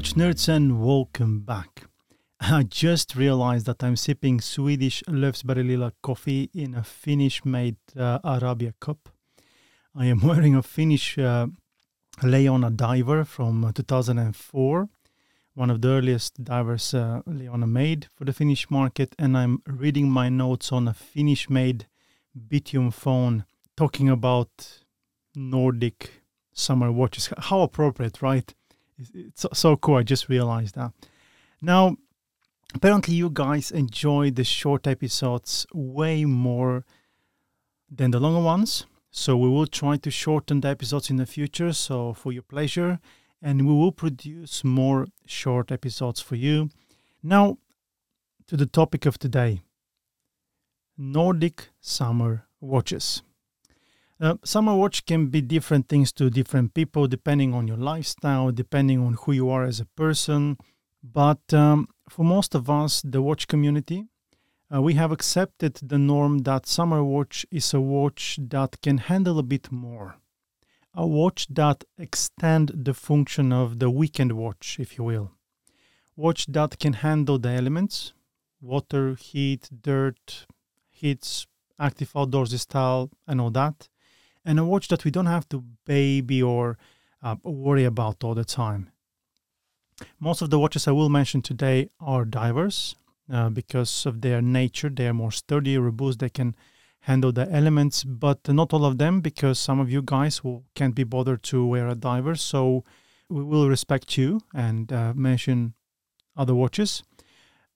Watch nerds, and welcome back. I just realized that I'm sipping Swedish Löfbergs Lila coffee in a Finnish made uh, Arabia cup. I am wearing a Finnish uh, Leijona diver from uh, 2004, one of the earliest divers uh, Leijona made for the Finnish market, and I'm reading my notes on a Finnish made Bittium phone talking about Nordic summer watches. How appropriate, right? It's, so cool. I just realized that. Now, apparently, you guys enjoy the short episodes way more than the longer ones. So, we will try to shorten the episodes in the future. So, for your pleasure, and we will produce more short episodes for you. Now, to the topic of today Nordic summer watches. Uh, summer watch can be different things to different people depending on your lifestyle, depending on who you are as a person. But um, for most of us, the watch community, uh, we have accepted the norm that summer watch is a watch that can handle a bit more. A watch that extend the function of the weekend watch, if you will. Watch that can handle the elements, water, heat, dirt, heats, active outdoors style, and all that and a watch that we don't have to baby or uh, worry about all the time. Most of the watches I will mention today are divers uh, because of their nature. They are more sturdy, robust, they can handle the elements, but not all of them because some of you guys will, can't be bothered to wear a diver. So we will respect you and uh, mention other watches.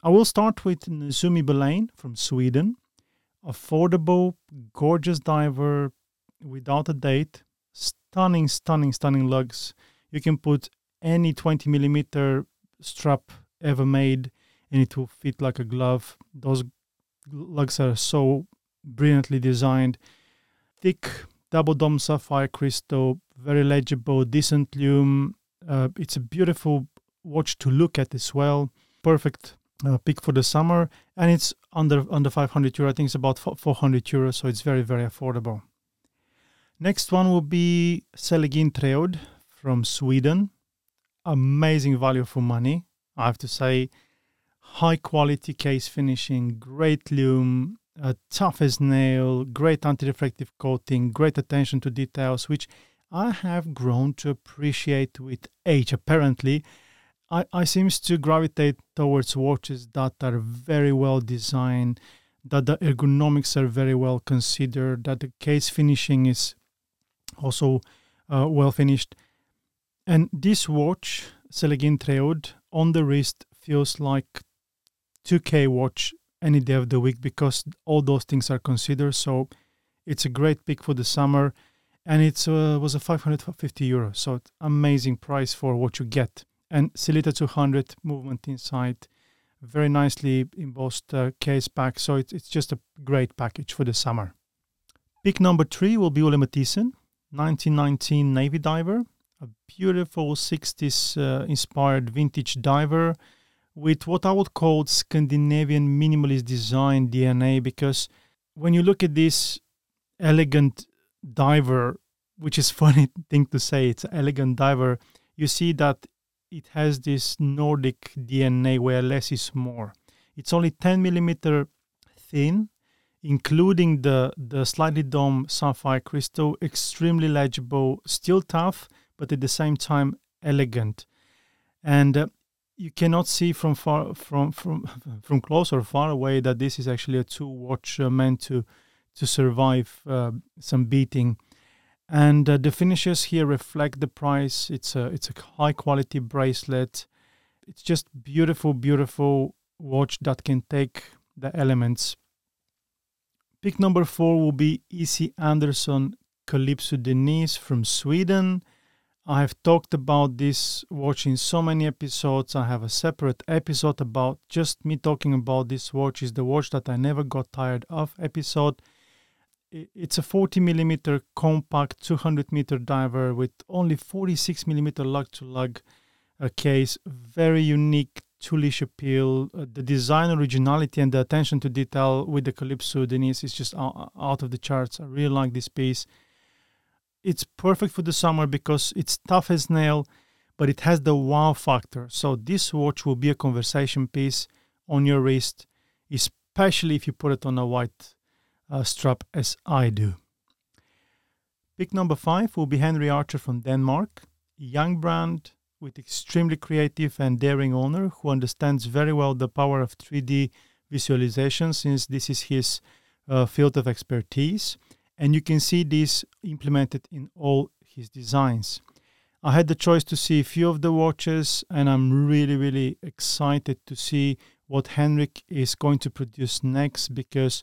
I will start with Nezumi Baleine from Sweden. Affordable, gorgeous diver, without a date. Stunning, stunning, stunning lugs. You can put any 20 millimeter strap ever made and it will fit like a glove. Those lugs are so brilliantly designed. Thick double dome sapphire crystal, very legible, decent lume. Uh, it's a beautiful watch to look at as well. Perfect uh, pick for the summer, and it's under under 500 euro. I think it's about 400 euros, so it's very very affordable. Next one will be Selegin Treod from Sweden. Amazing value for money, I have to say. High quality case finishing, great lume, uh, tough as nail, great anti-reflective coating, great attention to details, which I have grown to appreciate with age. Apparently, I, I seems to gravitate towards watches that are very well designed, that the ergonomics are very well considered, that the case finishing is also uh, well finished. And this watch, Selegin Treod, on the wrist feels like 2K watch any day of the week because all those things are considered. So it's a great pick for the summer, and it uh, was a 550 euro. So amazing price for what you get. And Sellita 200 movement inside, very nicely embossed uh, case back. So it, it's just a great package for the summer. Pick number three will be Ole Mathiesen. 1919 Navy diver, a beautiful 60s uh, inspired vintage diver with what I would call Scandinavian minimalist design DNA because when you look at this elegant diver, which is funny thing to say, it's an elegant diver, you see that it has this Nordic DNA where less is more. It's only 10 millimeter thin including the, the slightly dome sapphire crystal, extremely legible, still tough, but at the same time elegant. And uh, you cannot see from far from from from close or far away that this is actually a two watch uh, meant to to survive uh, some beating. And uh, the finishes here reflect the price. It's a it's a high quality bracelet. It's just beautiful, beautiful watch that can take the elements Pick number four will be E.C. Anderson Calypso Denise from Sweden. I have talked about this watch in so many episodes. I have a separate episode about just me talking about this watch. is the watch that I never got tired of episode. It's a 40 millimeter compact 200 meter diver with only 46 millimeter lug to lug uh, case. Very unique toolish appeal, uh, the design originality and the attention to detail with the Calypso Denise is just out, out of the charts. I really like this piece. It's perfect for the summer because it's tough as nail, but it has the wow factor. So this watch will be a conversation piece on your wrist, especially if you put it on a white uh, strap as I do. Pick number five will be Henry Archer from Denmark, young brand with extremely creative and daring owner who understands very well the power of 3D visualization since this is his uh, field of expertise. And you can see this implemented in all his designs. I had the choice to see a few of the watches, and I'm really, really excited to see what Henrik is going to produce next because,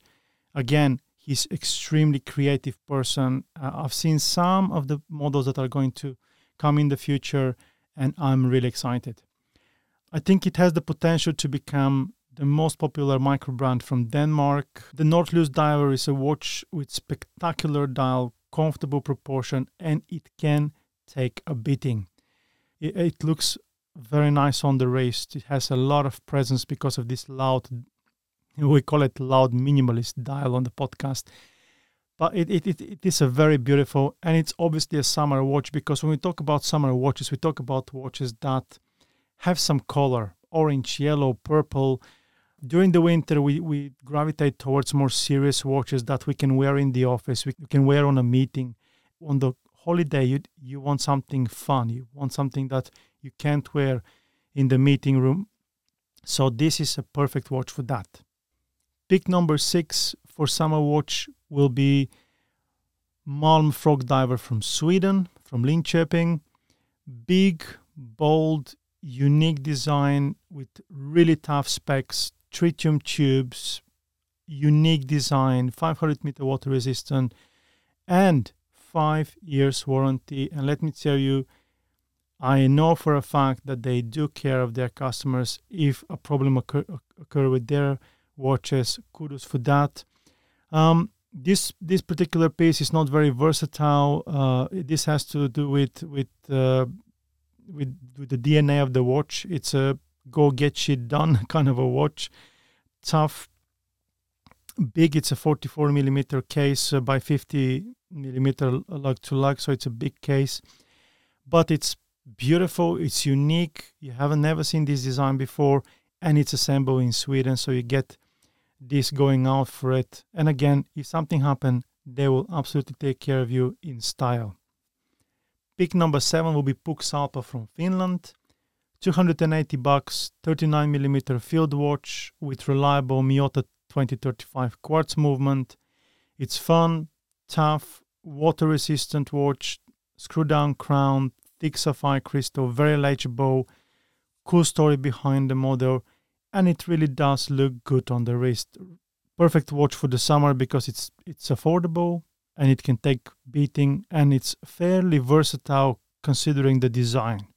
again, he's extremely creative person. Uh, I've seen some of the models that are going to come in the future, and I'm really excited. I think it has the potential to become the most popular micro brand from Denmark. The Northluce Diver is a watch with spectacular dial, comfortable proportion, and it can take a beating. It, it looks very nice on the wrist. It has a lot of presence because of this loud, we call it loud minimalist dial on the podcast. But it, it, it, it is a very beautiful, and it's obviously a summer watch because when we talk about summer watches, we talk about watches that have some color orange, yellow, purple. During the winter, we, we gravitate towards more serious watches that we can wear in the office, we can wear on a meeting. On the holiday you you want something fun you want something that you can't wear in the meeting room so this is a perfect watch for that pick number six for summer watch will be malm frog diver from sweden from linköping big bold unique design with really tough specs tritium tubes unique design 500 meter water resistant and five years warranty. And let me tell you, I know for a fact that they do care of their customers if a problem occur, occur with their watches. Kudos for that. Um, this this particular piece is not very versatile. Uh, this has to do with with, uh, with with the DNA of the watch. It's a go get shit done kind of a watch. Tough, big. It's a 44 millimeter case uh, by 50 millimeter lug to lug, so it's a big case. But it's beautiful, it's unique. You haven't never seen this design before, and it's assembled in Sweden, so you get this going out for it. And again, if something happens, they will absolutely take care of you in style. Pick number seven will be Puxalpa from Finland. 280 bucks, 39 millimeter field watch with reliable Miyota 2035 quartz movement. It's fun, tough, water resistant watch, screw down crown, thick sapphire crystal, very legible, cool story behind the model, and it really does look good on the wrist. Perfect watch for the summer because it's it's affordable and it can take beating and it's fairly versatile considering the design.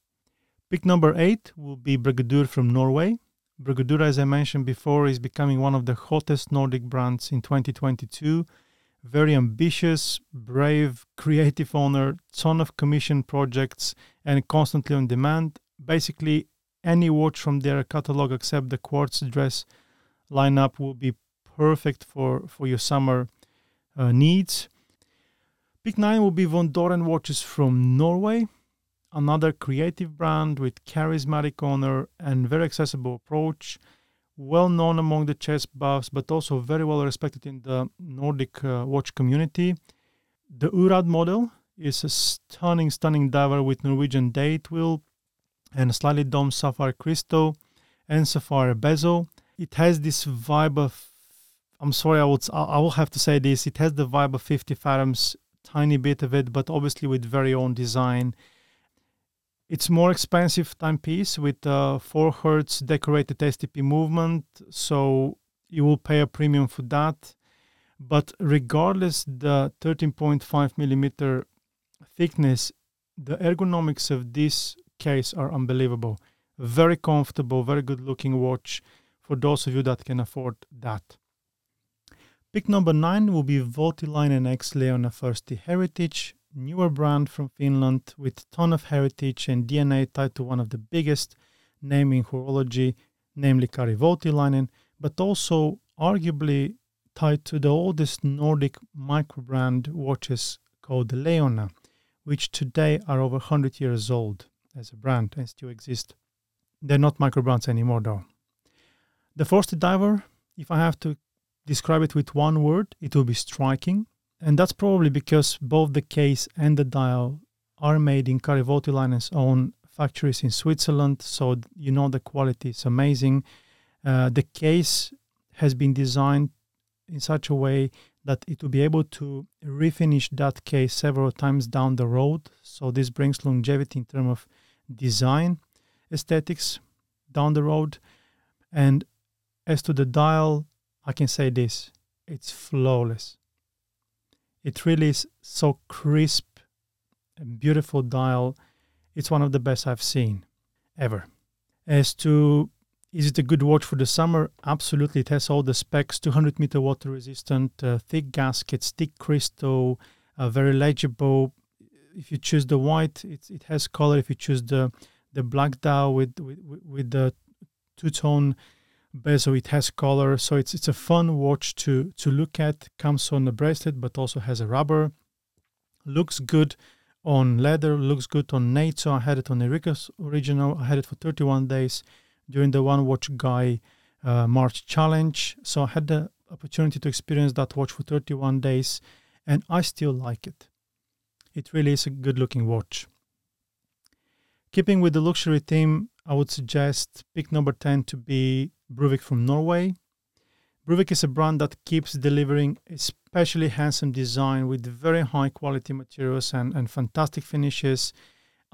Pick number eight will be Brigadur from Norway. Brigadur, as I mentioned before, is becoming one of the hottest Nordic brands in 2022 very ambitious, brave, creative owner, ton of commission projects, and constantly on demand. Basically, any watch from their catalog except the quartz dress lineup will be perfect for, for your summer uh, needs. Pick 9 will be Von Doren watches from Norway, another creative brand with charismatic owner and very accessible approach well known among the chess buffs, but also very well respected in the Nordic uh, watch community. The Urad model is a stunning, stunning diver with Norwegian date wheel and slightly domed sapphire crystal and sapphire bezel. It has this vibe of, I'm sorry, I would, I will have to say this. It has the vibe of 50 fathoms, tiny bit of it, but obviously with very own design it's more expensive timepiece with a 4 hertz decorated STP movement, so you will pay a premium for that. But regardless, the 13.5 millimeter thickness, the ergonomics of this case are unbelievable. Very comfortable, very good looking watch for those of you that can afford that. Pick number nine will be Voutilainen X Leijona First Heritage newer brand from Finland with ton of heritage and DNA tied to one of the biggest name in horology, namely Kari Voutilainen, but also arguably tied to the oldest Nordic microbrand watches called Leijona, which today are over 100 years old. As a brand and still exist. They're not micro brands anymore, though. The Frosty Diver, if I have to describe it with one word, it will be striking. And that's probably because both the case and the dial are made in Kari-Voutilainen's own factories in Switzerland. So you know the quality is amazing. Uh, the case has been designed in such a way that it will be able to refinish that case several times down the road. So this brings longevity in terms of design, aesthetics down the road. And as to the dial, I can say this it's flawless. It really is so crisp and beautiful dial. It's one of the best I've seen ever. As to is it a good watch for the summer? Absolutely. It has all the specs 200 meter water resistant, uh, thick gaskets, thick crystal, uh, very legible. If you choose the white, it, it has color. If you choose the the black dial with, with, with the two tone bezel, it has color. So it's it's a fun watch to to look at. Comes on a bracelet, but also has a rubber. Looks good on leather, looks good on NATO. I had it on Erika's original. I had it for 31 days during the One Watch Guy uh, March Challenge. So I had the opportunity to experience that watch for 31 days, and I still like it. It really is a good looking watch. Keeping with the luxury theme, I would suggest pick number 10 to be Bruvik from Norway. Bruvik is a brand that keeps delivering especially handsome design with very high quality materials and, and fantastic finishes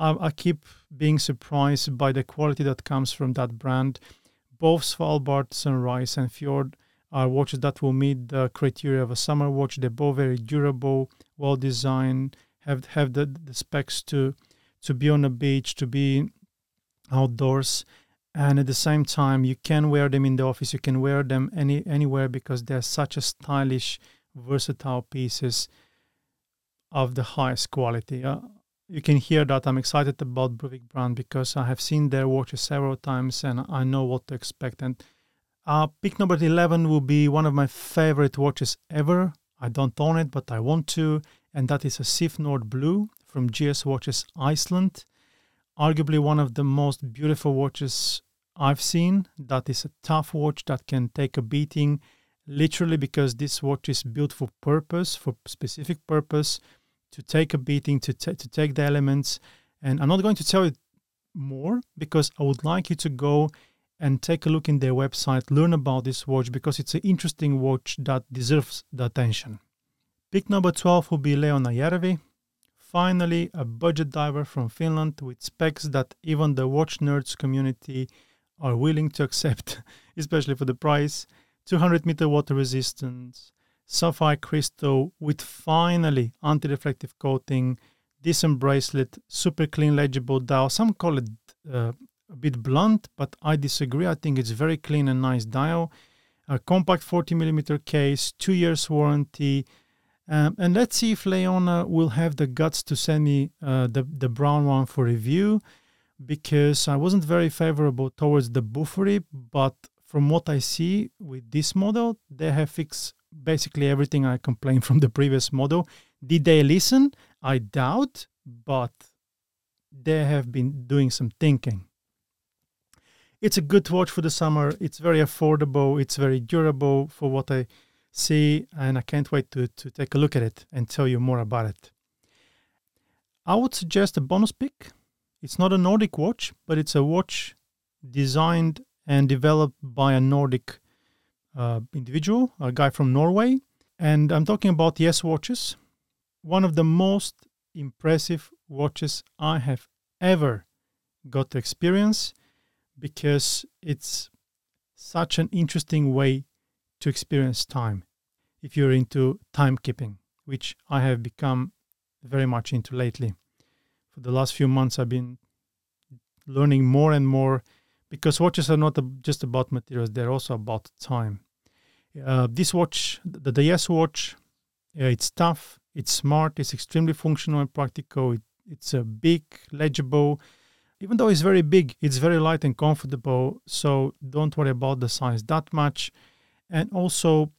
I, I keep being surprised by the quality that comes from that brand. Both Svalbard, Sunrise, and Fjord are watches that will meet the criteria of a summer watch. They're both very durable, well designed, have have the, the specs to to be on the beach, to be outdoors, and at the same time you can wear them in the office. You can wear them any anywhere because they're such a stylish, versatile pieces of the highest quality. Uh, you can hear that I'm excited about Bruvik brand because I have seen their watches several times and I know what to expect. And uh, pick number 11 will be one of my favorite watches ever. I don't own it, but I want to. And that is a Sif Nord Blue from GS Watches Iceland. Arguably one of the most beautiful watches I've seen. That is a tough watch that can take a beating, literally because this watch is built for purpose, for specific purpose to take a beating, to, t- to take the elements. And I'm not going to tell you more because I would like you to go and take a look in their website, learn about this watch because it's an interesting watch that deserves the attention. Pick number 12 will be Leijona Järvi. Finally, a budget diver from Finland with specs that even the watch nerds community are willing to accept, especially for the price. 200 meter water resistance, sapphire crystal with finally anti-reflective coating, decent bracelet, super clean legible dial. Some call it uh, a bit blunt, but I disagree. I think it's very clean and nice dial. A compact 40 millimeter case, two years warranty. Um, and let's see if Leijona will have the guts to send me uh, the, the brown one for review because I wasn't very favorable towards the Buffery, but from what I see with this model, they have fixed basically everything I complained from the previous model. Did they listen? I doubt, but they have been doing some thinking. It's a good watch for the summer. It's very affordable. It's very durable for what I see, and I can't wait to, to take a look at it and tell you more about it. I would suggest a bonus pick. It's not a Nordic watch, but it's a watch designed and developed by a Nordic uh, individual, a guy from Norway. And I'm talking about Yes watches, one of the most impressive watches I have ever got to experience because it's such an interesting way to experience time if you're into timekeeping, which I have become very much into lately. For the last few months, I've been learning more and more because watches are not just about materials; they're also about time. Uh, this watch, the, Yes watch, uh, it's tough, it's smart, it's extremely functional and practical. It, it's a big, legible. Even though it's very big, it's very light and comfortable. So don't worry about the size that much. And also,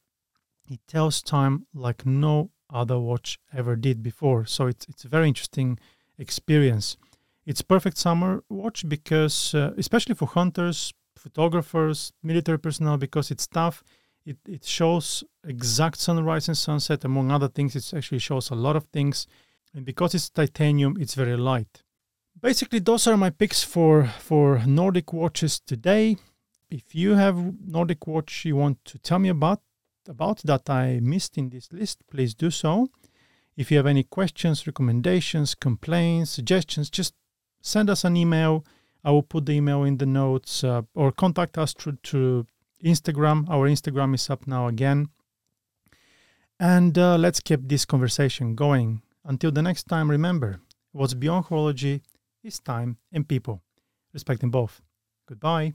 it tells time like no other watch ever did before. So it's it's a very interesting experience. It's perfect summer watch because, uh, especially for hunters, photographers, military personnel, because it's tough. It, it shows exact sunrise and sunset, among other things. It actually shows a lot of things. And because it's titanium, it's very light. Basically, those are my picks for, for Nordic watches today. If you have Nordic watch you want to tell me about, about that I missed in this list, please do so. If you have any questions, recommendations, complaints, suggestions, just send us an email. I will put the email in the notes uh, or contact us through, Instagram. Our Instagram is up now again. And uh, let's keep this conversation going. Until the next time, remember what's beyond horology is time and people. Respecting both. Goodbye.